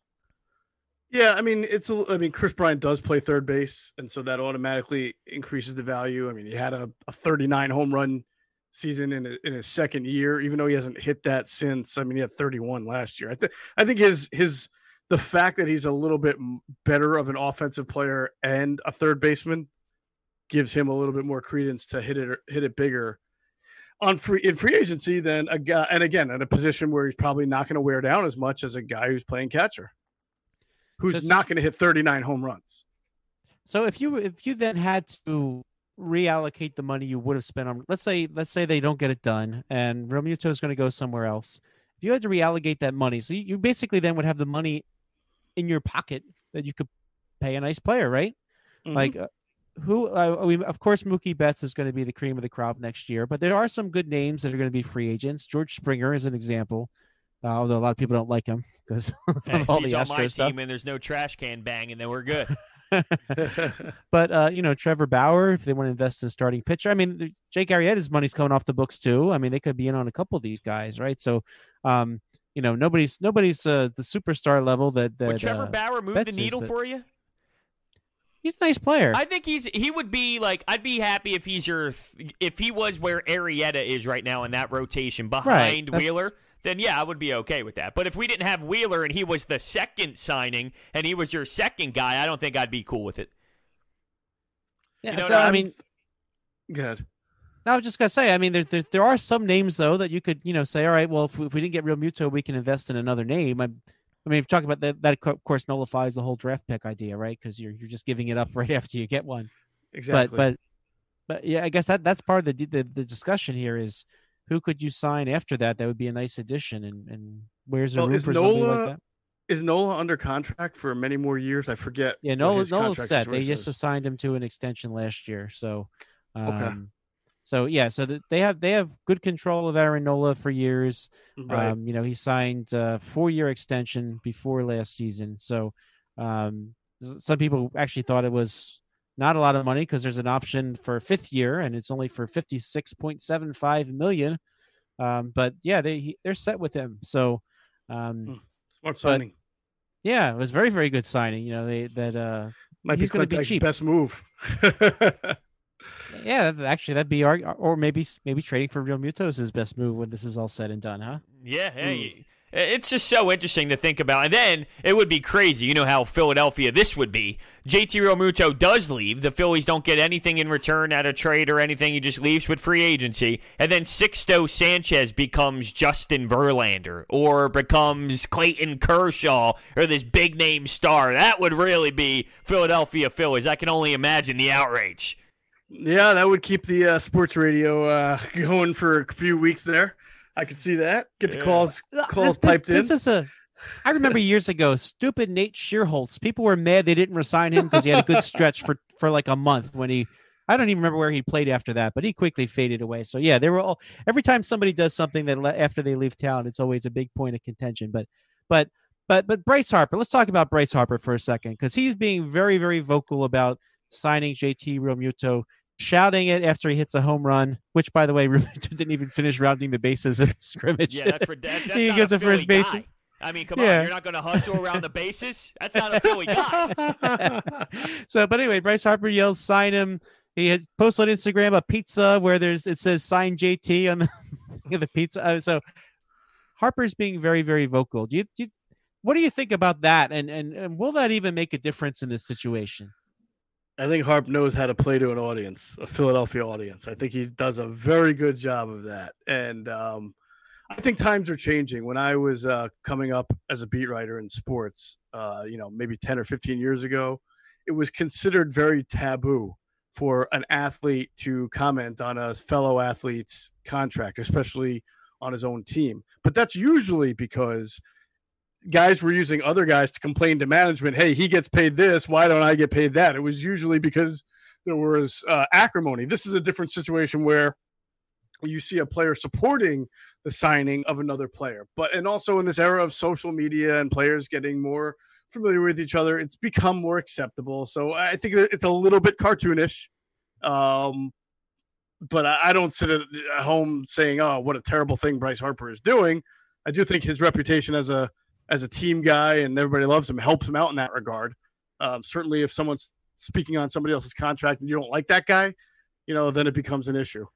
Yeah, I mean, it's. A, I mean, Kris Bryant does play third base, and so that automatically increases the value. I mean, he had a, a 39 home run season in a, in his second year, even though he hasn't hit that since. I mean, he had 31 last year. I think. I think his his the fact that he's a little bit better of an offensive player and a third baseman gives him a little bit more credence to hit it hit it bigger on free in free agency than a guy. And again, in a position where he's probably not going to wear down as much as a guy who's playing catcher who's So- so- not going to hit 39 home runs. So if you if you then had to reallocate the money you would have spent on, let's say let's say they don't get it done, and Realmuto is going to go somewhere else. If you had to reallocate that money, so you, you basically then would have the money in your pocket that you could pay a nice player, right? Mm-hmm. Like uh, who? Uh, we of course Mookie Betts is going to be the cream of the crop next year, but there are some good names that are going to be free agents. George Springer is an example, uh, although a lot of people don't like him because Hey, of all he's the on my stuff. team, and there's no trash can bang, and then we're good. but uh, you know, Trevor Bauer, if they want to invest in a starting pitcher, I mean, Jake Arrieta's money's coming off the books too. I mean, they could be in on a couple of these guys, right? So, um, you know, nobody's nobody's uh, the superstar level that that Would Trevor uh, Bauer move Betts the is, needle but- for you? He's a nice player. I think he's he would be like I'd be happy if he's your if he was where Arrieta is right now in that rotation behind that's- Wheeler. then yeah, I would be okay with that. But if we didn't have Wheeler and he was the second signing and he was your second guy, I don't think I'd be cool with it. Yeah, You know, so I I'm- mean, Good. I was just gonna say, I mean, there, there there are some names though that you could you know say, all right, well, if we, if we didn't get Realmuto, we can invest in another name. I, I mean, if talking about that, that of course nullifies the whole draft pick idea, right? Because you're you're just giving it up right after you get one. Exactly. But but but yeah, I guess that that's part of the, the the discussion here is who could you sign after that? That would be a nice addition, and and where's the Well, room is for Nola- like that? is Nola under contract for many more years? I forget. Yeah, Nola, Nola's set. They just assigned him to an extension last year, so Okay. Um, so yeah, so that they have they have good control of Aaron Nola for years. right. Um, you know, he signed a four year extension before last season. So um, some people actually thought it was not a lot of money because there's an option for a fifth year and it's only for 56.75 million. Um, but yeah, they he- they're set with him. So um, Smart signing. yeah, it was very very good signing. You know, they that uh Might he's be gonna be cheap. best move. yeah, actually that'd be our uh, or maybe maybe trading for Realmuto is his best move when this is all said and done, huh? Yeah, hey, it's just so interesting to think about. And then it would be crazy. You know how Philadelphia this would be. JT Realmuto does leave. The Phillies don't get anything in return at a trade or anything. He just leaves with free agency. And then Sixto Sanchez becomes Justin Verlander or becomes Clayton Kershaw or this big name star. That would really be Philadelphia Phillies. I can only imagine the outrage. Yeah, that would keep the uh, sports radio uh, going for a few weeks there. I could see that. Get the Yeah. calls calls this, this- piped this in. is a. I remember years ago, stupid Nate Schierholtz. People were mad they didn't resign him because he had a good stretch for for like a month when he. I don't even remember where he played after that, but he quickly faded away. So yeah, they were all. Every time somebody does something that le- after they leave town, it's always a big point of contention. But, but, but, but Bryce Harper. Let's talk about Bryce Harper for a second because he's being very, very vocal about signing JT Realmuto shouting it after he hits a home run, which by the way, Realmuto didn't even finish rounding the bases in the scrimmage. Yeah, that's for that, that's He gets a a first base. guy. I mean, come Yeah. on, you're not going to hustle around the bases. That's not a Philly guy. so, but anyway, Bryce Harper yells, "Sign him!" He had posted on Instagram a pizza where there's it says "Sign JT" on the, the pizza. Uh, so Harper's being very, very vocal. Do you, do you, what do you think about that? And, and and will that even make a difference in this situation? I think Harp knows how to play to an audience, a Philadelphia audience. I think he does a very good job of that. And um, I think times are changing. When I was uh, coming up as a beat writer in sports, uh, you know, maybe 10 or 15 years ago, it was considered very taboo for an athlete to comment on a fellow athlete's contract, especially on his own team. But that's usually because guys were using other guys to complain to management, hey, he gets paid this. Why don't I get paid that? It was usually because there was uh, acrimony. This is a different situation where you see a player supporting the signing of another player. But, and also in this era of social media and players getting more familiar with each other, it's become more acceptable. So I think it's a little bit cartoonish. Um, but I, I don't sit at home saying, "Oh, what a terrible thing Bryce Harper is doing." I do think his reputation as a as a team guy and everybody loves him helps him out in that regard. Um, certainly, if someone's speaking on somebody else's contract and you don't like that guy, you know, then it becomes an issue.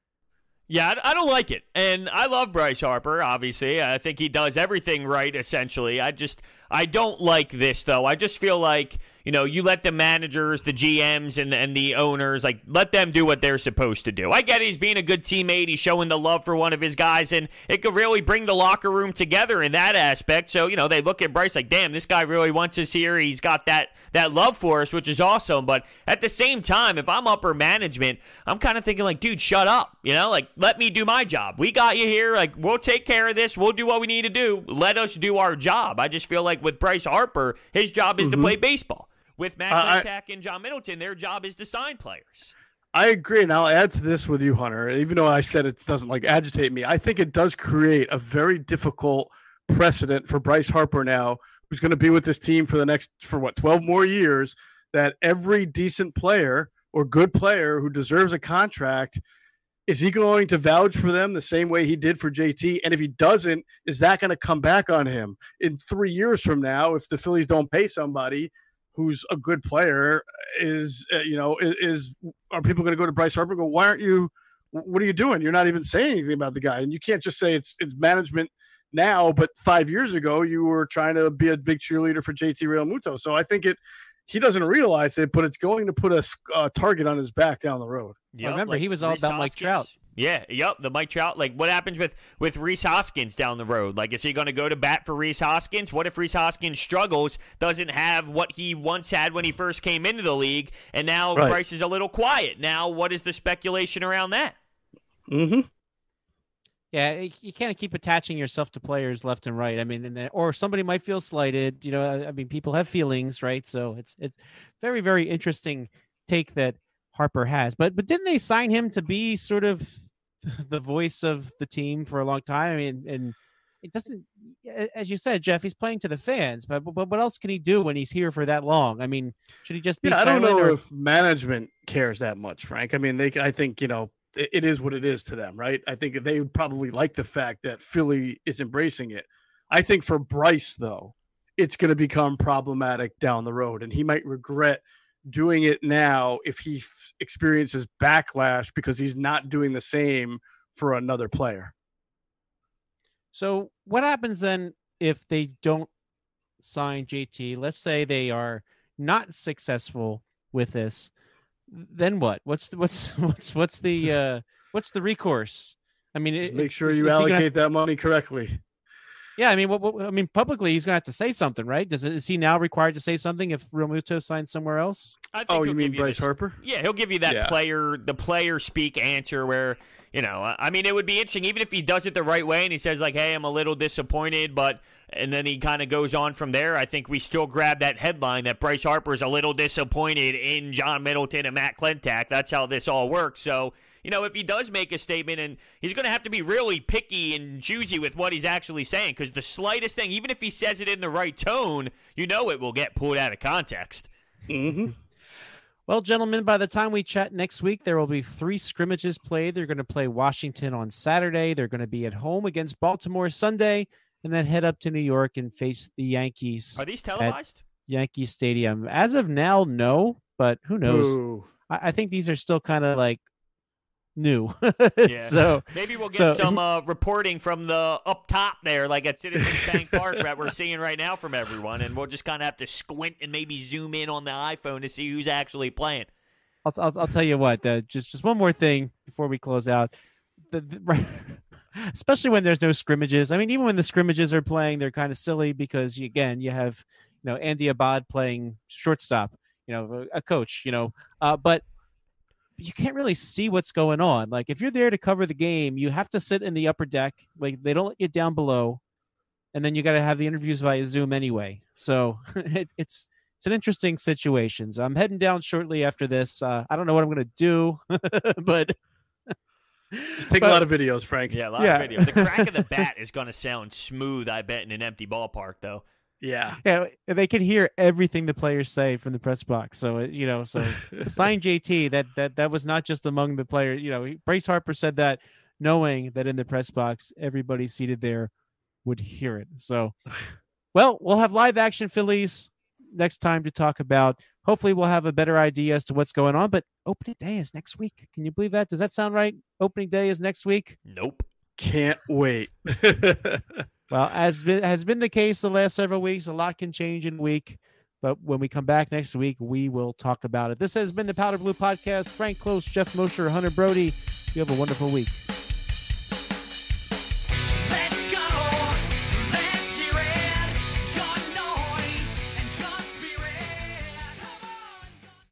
Yeah, I I don't like it. And I love Bryce Harper, obviously. I think he does everything right, essentially. I just, I don't like this, though. I just feel like, you know, you let the managers, the GMs, and, and the owners, like, let them do what they're supposed to do. I get he's being a good teammate. He's showing the love for one of his guys, and it could really bring the locker room together in that aspect. So, you know, they look at Bryce like, damn, this guy really wants us here. He's got that, that love for us, which is awesome. But at the same time, if I'm upper management, I'm kind of thinking, like, dude, shut up. You know, like, let me do my job. We got you here. Like, we'll take care of this. We'll do what we need to do. Let us do our job. I just feel like with Bryce Harper, his job is to mm-hmm. play baseball. With Matt Uh, Klentak and John Middleton, their job is to sign players. I agree, and I'll add to this with you, Hunter. Even though I said it doesn't like agitate me, I think it does create a very difficult precedent for Bryce Harper now, who's going to be with this team for the next for what twelve more years. That every decent player or good player who deserves a contract is he going to vouch for them the same way he did for JT? And if he doesn't, is that going to come back on him in three years from now if the Phillies don't pay somebody who's a good player? Is uh, you know is, is are people going to go to Bryce Harper and go, why aren't you? What are you doing? You're not even saying anything about the guy, and you can't just say it's it's management now, but five years ago you were trying to be a big cheerleader for JT Realmuto. So I think it he doesn't realize it, but it's going to put a uh, target on his back down the road. Yep, remember, like he was all about Mike Trout. Yeah, yep. The Mike Trout. Like, what happens with with Rhys Hoskins down the road? Like, is he going to go to bat for Rhys Hoskins? What if Rhys Hoskins struggles, doesn't have what he once had when he first came into the league, and now right. Bryce is a little quiet? Now, what is the speculation around that? Mm-hmm. Yeah, you can't keep attaching yourself to players left and right. I mean, or somebody might feel slighted. You know, I mean, people have feelings, right? So it's it's very very interesting take that Harper has. But but didn't they sign him to be sort of the voice of the team for a long time? I mean, and it doesn't, as you said, Jeff, he's playing to the fans. But but what else can he do when he's here for that long? I mean, should he just be? Yeah, I don't know or... if management cares that much, Frank. I mean, they I think you know it is what it is to them, right? I think they would probably like the fact that Philly is embracing it. I think for Bryce, though, it's going to become problematic down the road, and he might regret doing it now if he f- experiences backlash because he's not doing the same for another player. So, what happens then if they don't sign JT? Let's say they are not successful with this then what? What's the what's what's what's the uh what's the recourse? I mean, it, make sure you allocate that money correctly. Yeah, I mean, what, what, I mean, publicly, he's gonna have to say something, right? Does is he now required to say something if Realmuto signs somewhere else? oh, you mean Bryce Harper? Yeah, he'll give you that yeah. player, the player speak answer where you know, I mean, it would be interesting even if he does it the right way and he says like, "Hey, I'm a little disappointed," but and then he kind of goes on from there. I think we still grab that headline that Bryce Harper's a little disappointed in John Middleton and Matt Klentak. That's how this all works. So you know, if he does make a statement, and he's going to have to be really picky and choosy with what he's actually saying, because the slightest thing, even if he says it in the right tone, you know it will get pulled out of context. Mm-hmm. Well, gentlemen, by the time we chat next week, there will be three scrimmages played. They're going to play Washington on Saturday. They're going to be at home against Baltimore Sunday, and then head up to New York and face the Yankees. Are these televised? Yankee Stadium. As of now, no, but who knows? I, I, think these are still kind of like new. yeah. So maybe we'll get so, some uh, reporting from the up top there, like at Citizens Bank Park that we're seeing right now from everyone, and we'll just kind of have to squint and maybe zoom in on the iPhone to see who's actually playing. I'll, I'll, I'll tell you what. Uh, just just one more thing before we close out. The, the, especially when there's no scrimmages. I mean, even when the scrimmages are playing, they're kind of silly because you, again, you have you know Andy Abad playing shortstop, you know, a coach, you know, uh, but you can't really see what's going on. Like if you're there to cover the game, you have to sit in the upper deck. Like they don't let you down below, and then you got to have the interviews via Zoom anyway. So it, it's it's an interesting situation. So I'm heading down shortly after this. Uh, I don't know what I'm going to do, but. Just take but, a lot of videos, Frank. Yeah, a lot yeah. of videos. The crack of the bat is going to sound smooth, I bet, in an empty ballpark, though. Yeah. Yeah. They can hear everything the players say from the press box. So, uh, you know, so sign JT, that, that, that was not just among the players. You know, Bryce Harper said that knowing that in the press box, everybody seated there would hear it. So, well, we'll have live action Phillies next time to talk about. Hopefully, we'll have a better idea as to what's going on. But opening day is next week. Can you believe that? Does that sound right? Opening day is next week? Nope. Can't wait. Well, as been, has been the case the last several weeks, a lot can change in a week. But when we come back next week, we will talk about it. This has been the Powder Blue Podcast. Frank Klose, Jeff Mosher, Hunter Brody. You have a wonderful week.